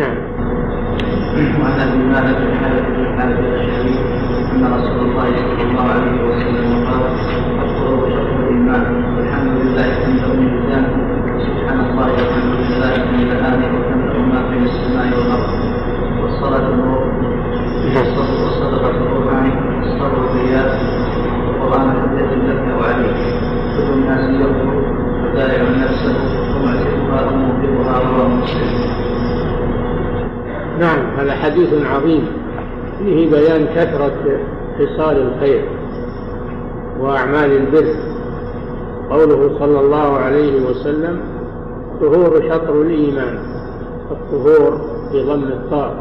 نعم. وعن ابي مالك الحارث بن حارث الاشعري أن رسول الله صلى الله عليه وسلم قال الطهور شطر الإيمان. والحمد لله تملا الميزان سبحان الله والحمد لله تملا وتملا ما بين السماء والأرض. والصلاة نور والصدقه قربان والصبر ضياء والقران حجه نعم هذا حديث عظيم. فيه بيان كثرة خصال الخير وأعمال البر. قوله صلى الله عليه وسلم طهور شطر الإيمان الطهور بضم الطاء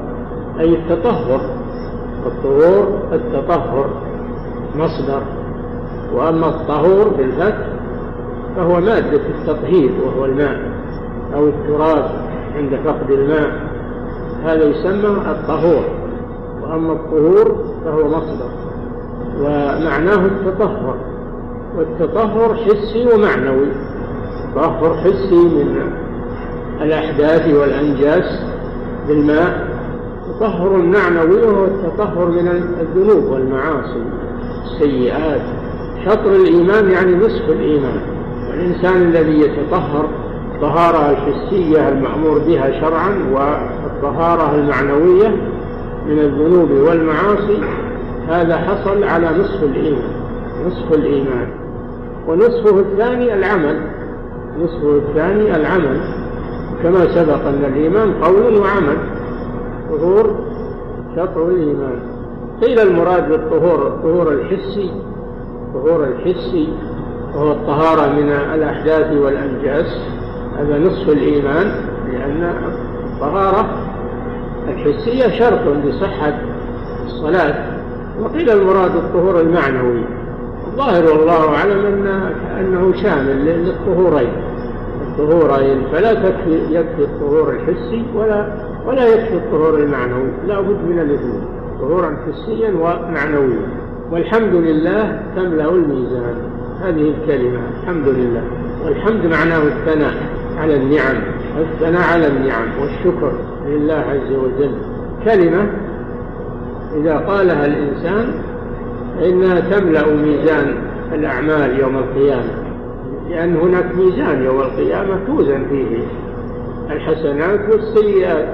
أي التطهر. الطهور التطهر مصدر. وأما الطهور بالفتح فهو مادة التطهير وهو الماء أو التراب عند فقد الماء. هذا يسمى الطهور وأما الطهور فهو مصدر ومعناه التطهر والتطهر حسي ومعنوي تطهر حسي من الأحداث والأنجاس بالماء تطهر معنوي وهو التطهر من الذنوب والمعاصي السيئات شطر الإيمان يعني نصف الإيمان والإنسان الذي يتطهر الطهارة الحسية المأمور بها شرعا والطهارة المعنوية من الذنوب والمعاصي هذا حصل على نصف الإيمان نصف الإيمان. ونصفه الثاني العمل نصفه الثاني العمل. كما سبق أن الإيمان قول وعمل طهور شطر الإيمان. قيل المراد بالطهور الطهور الحسي الطهور الحسي وهو الطهارة من الأحداث والأنجاس. هذا نصف الإيمان لأن الطهارة الحسية شرط لصحة الصلاة. وقيل المراد الطهور المعنوي. الظاهر والله أعلم أن أنه شامل للطهورين. الطهورين فلا تكفي يكفي الطهور الحسي ولا ولا يكفي الطهور المعنوي. لا بد من الاثنين طهورا حسيا ومعنويا. والحمد لله تملأ الميزان. هذه الكلمة الحمد لله. والحمد معناه الثناء على النعم. الثناء على النعم والشكر لله عز وجل. كلمة إذا قالها الإنسان فإنها تملأ ميزان الأعمال يوم القيامة لأن هناك ميزان يوم القيامة توزن فيه الحسنات والسيئات.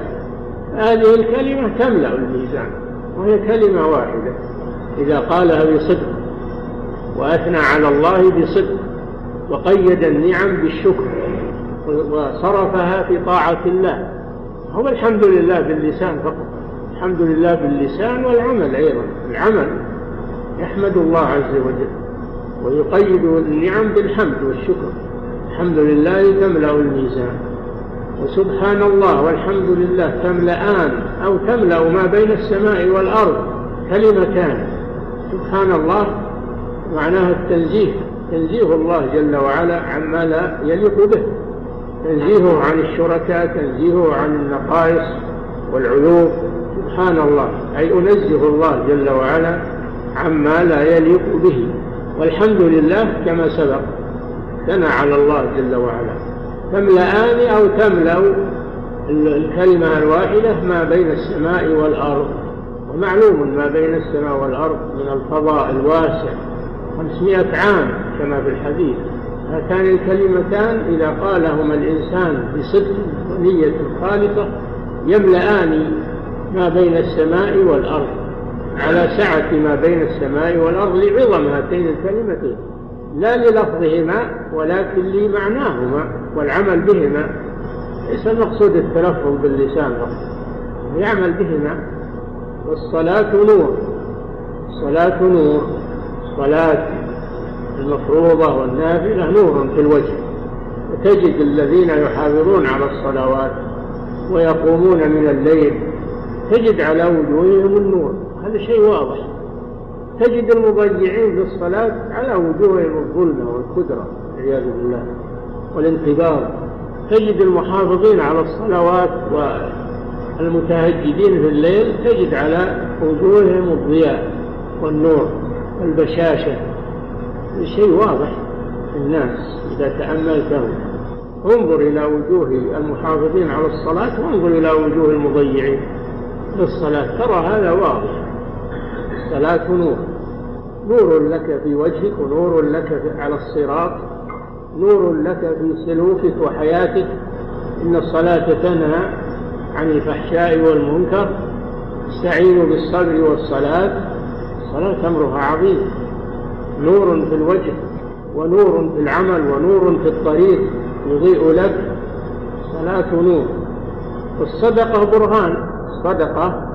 هذه الكلمة تملأ الميزان وهي كلمة واحدة. إذا قالها بصدق وأثنى على الله بصدق وقيد النعم بالشكر وصرفها في طاعة الله. هو الحمد لله باللسان فقط. الحمد لله باللسان والعمل أيضا. العمل يحمد الله عز وجل ويقيد النعم بالحمد والشكر. الحمد لله تملأ الميزان وسبحان الله والحمد لله تملأان أو تملأ ما بين السماء والأرض كلمتان. سبحان الله معناها التنزيه. تنزيه الله جل وعلا عما لا يليق به. تنزيهه عن الشركاء تنزيهه عن النقائص والعيوب. سبحان الله. أي أنزه الله جل وعلا عما لا يليق به. والحمد لله كما سبق ثنى على الله جل وعلا. تملأان أو تملأ الكلمة الواحدة ما بين السماء والأرض. ومعلوم ما بين السماء والأرض من الفضاء الواسع. خمسمائة عام كما في الحديث. هاتان الكلمتان إذا قالهما الإنسان بصدق ونية خالصة يملأان ما بين السماء والأرض على سعة ما بين السماء والأرض لعظم هاتين الكلمتين لا للفظهما ولكن لمعناهما والعمل بهما. ليس المقصود التلفظ باللسان يعمل بهما. والصلاة نور الصلاة نور صلاة المفروضة والنافلة نور في الوجه. وتجد الذين يحافظون على الصلوات ويقومون من الليل تجد على وجوههم النور. هذا شيء واضح. تجد المضيعين في الصلاة على وجوههم الظلمة والقدرة والعياذ بالله والانتظار تجد المحافظين على الصلوات والمتهجدين في الليل تجد على وجوههم الضياء والنور والبشاشة. شيء واضح في الناس إذا تأملته. انظر إلى وجوه المحافظين على الصلاة وانظر إلى وجوه المضيعين للصلاة. ترى هذا واضح. الصلاة نور. نور لك في وجهك ونور لك على الصراط. نور لك في سلوكك وحياتك. إن الصلاة تنهى عن الفحشاء والمنكر. استعينوا بالصبر والصلاة. الصلاة أمرها عظيم. نور في الوجه ونور في العمل ونور في الطريق يضيء لك الصلاة نور. والصدقة برهان. الصدقة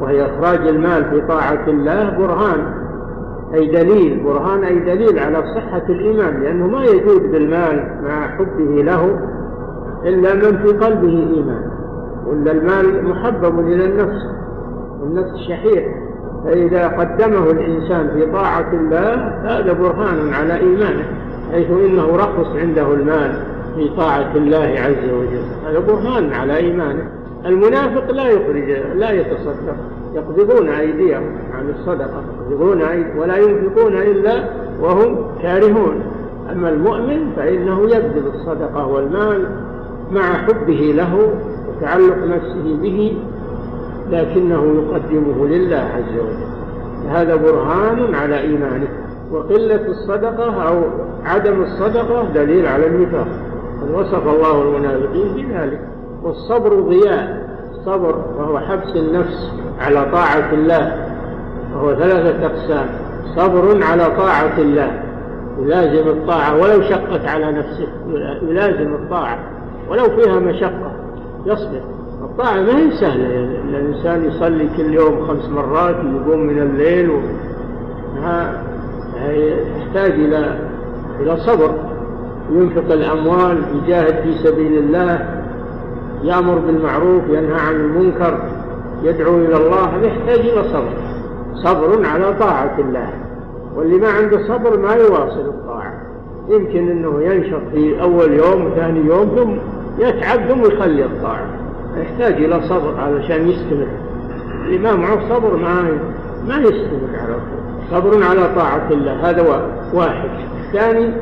وهي إخراج المال في طاعة الله برهان. أي دليل برهان أي دليل على صحة الإيمان لأنه ما يجود بالمال مع حبه له إلا من في قلبه إيمان. ولا المال محبب إلى النفس والنفس شحيح. فإذا قدمه الإنسان في طاعة الله هذا برهان على إيمانه حيث إنه رخص عنده المال في طاعة الله عز وجل. هذا برهان على إيمانه. المنافق لا يخرج لا يتصدق. يقبضون أيديهم عن الصدقة يقبضون ولا ينفقون إلا وهم كارهون. أما المؤمن فإنه يبذل الصدقة والمال مع حبه له وتعلق نفسه به لكنه يقدمه لله عز وجل. هذا برهان على إيمانه. وقلة الصدقة أو عدم الصدقة دليل على النفاق. قد وصف الله المنافقين بذلك. والصبر ضياء. الصبر وهو حبس النفس على طاعة الله. وهو ثلاثة أقسام. صبر على طاعة الله. يلازم الطاعة ولو شقت على نفسه. يلازم الطاعة. ولو فيها مشقة. يصبر. الطاعة ما هي سهلة. يعني الإنسان يصلي كل يوم خمس مرات ويقوم من الليل و... تحتاج إلى إلى صبر. ينفق الأموال يجاهد في سبيل الله يأمر بالمعروف ينهى عن المنكر يدعو إلى الله يحتاج إلى صبر. صبر على طاعة الله. واللي ما عنده صبر ما يواصل الطاعة. يمكن أنه ينشط في أول يوم وثاني يوم ثم يتعب ثم يخلي الطاعة. يحتاج إلى صبر علشان يستمر. اللي ما معه صبر ما ما يستمر على صبر على طاعة الله هذا واحد. الثاني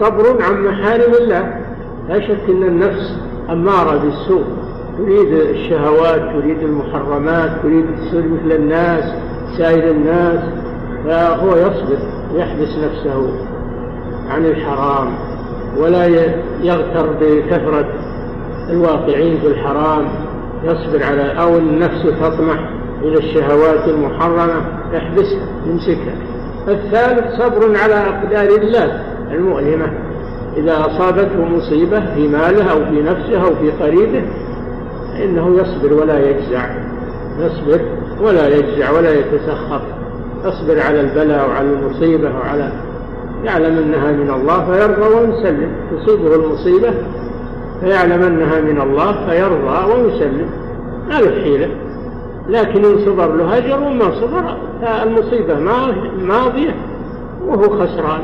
صبر عن محارم الله. لا شك أن النفس أمارة بالسوء. تريد الشهوات تريد المحرمات تريد تصير مثل الناس سائر الناس. فهو يصبر يحبس نفسه عن الحرام ولا يغتر بكثرة الواقعين في الحرام يصبر على أو النفس تطمح إلى الشهوات المحرمة يحبسها يمسكها. الثالث صبر على أقدار الله المؤلمة. إذا أصابته مصيبة في ماله أو في نفسه أو في قريبه فإنه يصبر ولا يجزع. يصبر ولا يجزع ولا يتسخط يصبر على البلاء وعلى المصيبة وعلى يعلم أنها من الله فيرضى ويسلم. تصيبه المصيبة فيعلم أنها من الله فيرضى ويسلم. ما له حيلة لكن إن صبر له أجر وما صبر فالمصيبة ماضية وهو خسران.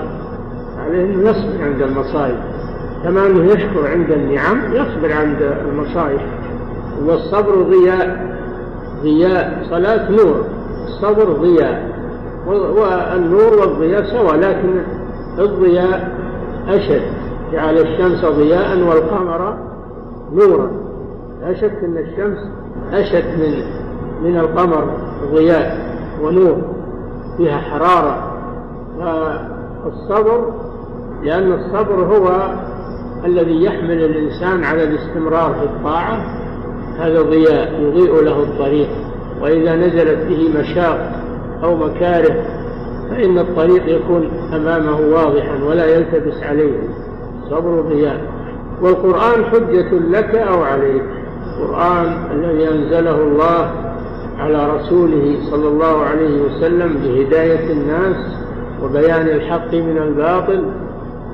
عليه يصبر عند المصائب. كما أنه يشكر عند النعم يصبر عند المصائب. والصبر ضياء. ضياء صلاة نور. الصبر ضياء. والنور والضياء سواء لكن الضياء أشد. جعل الشمس ضياء والقمر نورا. لا شك أن الشمس أشد من من القمر ضياء ونور فيها حرارة. فالصبر لأن الصبر هو الذي يحمل الإنسان على الاستمرار في الطاعة. هذا ضياء يضيء له الطريق. وإذا نزلت به مشاق أو مكاره فإن الطريق يكون أمامه واضحا ولا يلتبس عليه. صبر ضياء. والقرآن حجة لك أو عليك. القرآن الذي أنزله الله على رسوله صلى الله عليه وسلم بهداية الناس وبيان الحق من الباطل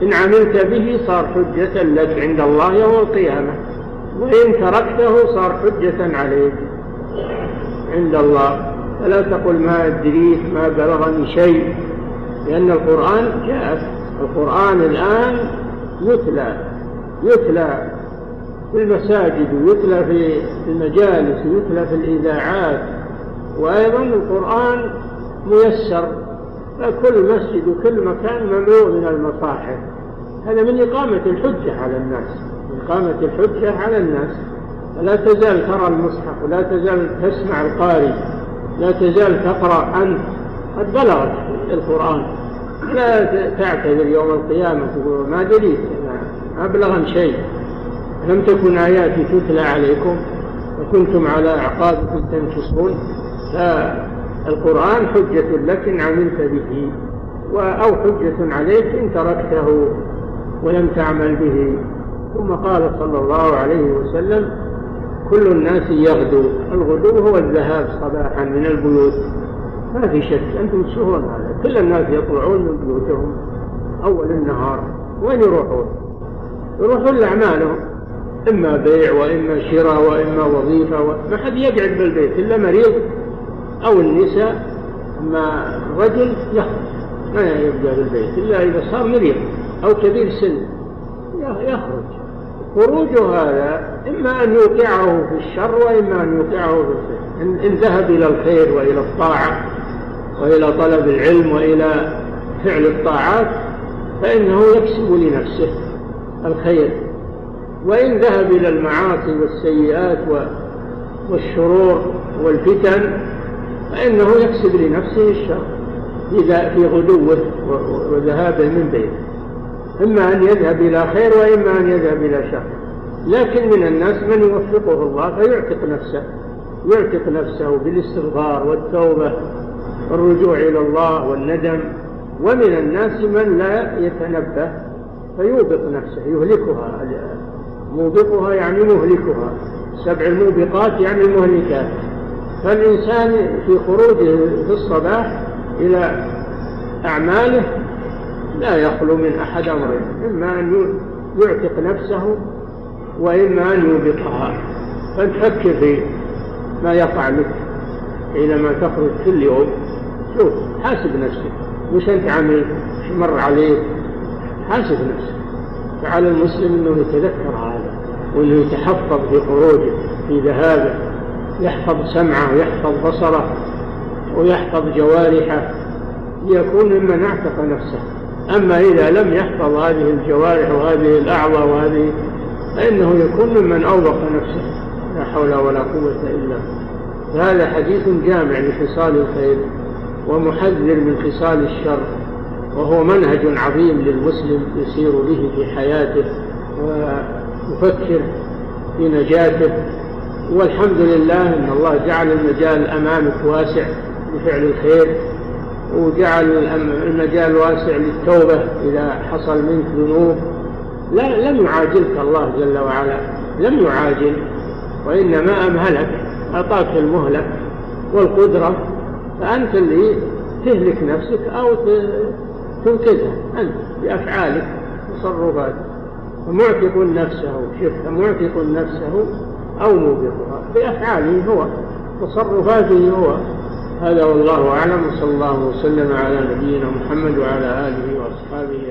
إن عملت به صار حجة لك عند الله يوم القيامة وإن تركته صار حجة عليك عند الله. فلا تقل ما أدريت ما بلغني شيء لأن القرآن جاء القرآن الآن يتلى. يتلى في المساجد ويتلى في المجالس ويتلى في الإذاعات. وأيضا القرآن ميسر فكل مسجد وكل مكان مملوء من المصاحف. هذا من إقامة الحجة على الناس إقامة الحجة على الناس. ولا تزال ترى المصحف ولا تزال تسمع القارئ لا تزال تقرأ أنت. قد بلغت القرآن. لا تعتذر يوم القيامة تقول ما دريت أبلغا شيء. لم تكن آياتي تتلى عليكم وكنتم على أعقابكم تنكصون فالقرآن حجة لك إن عملت به أو حجة عليك إن تركته ولم تعمل به. ثم قال صلى الله عليه وسلم كل الناس يغدو الغدو هو الذهاب صباحا من البيوت. ما في شك أنتم تشوفون هذا. كل الناس يطلعون من بيوتهم أول النهار وين يروحون؟ يروحون لأعمالهم إما بيع وإما شراء وإما وظيفة و... ما حد يقعد بالبيت إلا مريض أو النساء. أما الرجل يخرج ما يبقى بالبيت إلا إذا صار مريض أو كبير سن. يخرج. خروجه هذا إما أن يوقعه في الشر وإما أن يوقعه في الخير. إن ذهب إلى الخير وإلى الطاعة وإلى طلب العلم وإلى فعل الطاعات فإنه يكسب لنفسه. الخير. وإن ذهب إلى المعاصي والسيئات والشرور والفتن فإنه يكسب لنفسه الشر إذا في غدوه وذهابه من بيته. إما أن يذهب إلى خير وإما أن يذهب إلى شر. لكن من الناس من يوفقه الله فيعتق نفسه يعتق نفسه بالاستغفار والتوبة والرجوع إلى الله والندم. ومن الناس من لا يتنبه فيوبق نفسه يهلكها موبقها يعني مهلكها. سبع الموبقات يعني المهلكات. فالإنسان في خروجه في الصباح إلى أعماله لا يخلو من أحد أمرين إما أن يعتق نفسه وإما أن يوبقها. فتفكر في ما يقع لك حينما تخرج كل يوم شوف حاسب نفسك. وش أنت عملت مر عليك. حاسب نفسك فعلى المسلم أنه يتذكر هذا وأنه يتحفظ في خروجه في ذهابه يحفظ سمعه ويحفظ بصره ويحفظ جوارحه ليكون ممن اعتق نفسه. أما إذا لم يحفظ هذه الجوارح وهذه الأعضاء وهذه فإنه يكون ممن أوبق نفسه. لا حول ولا قوة إلا هذا حديث جامع لخصال الخير ومحذر من خصال الشر. وهو منهج عظيم للمسلم يسير به في حياته ويفكر في نجاته. والحمد لله إن الله جعل المجال أمامك واسع لفعل الخير وجعل المجال واسع للتوبة إذا حصل منك ذنوب. لا لم يعاجلك الله جل وعلا لم يعاجل وإنما أمهلك أعطاك المهلة والقدرة فأنت اللي تهلك نفسك أو تنقذها أنت بأفعالك وتصرفاتك. فمعتق نفسه شوف معتق نفسه أو موبقها بأفعاله هو تصرفاته هو. هذا والله أعلم وصلى الله وسلم على نبينا محمد وعلى آله وأصحابه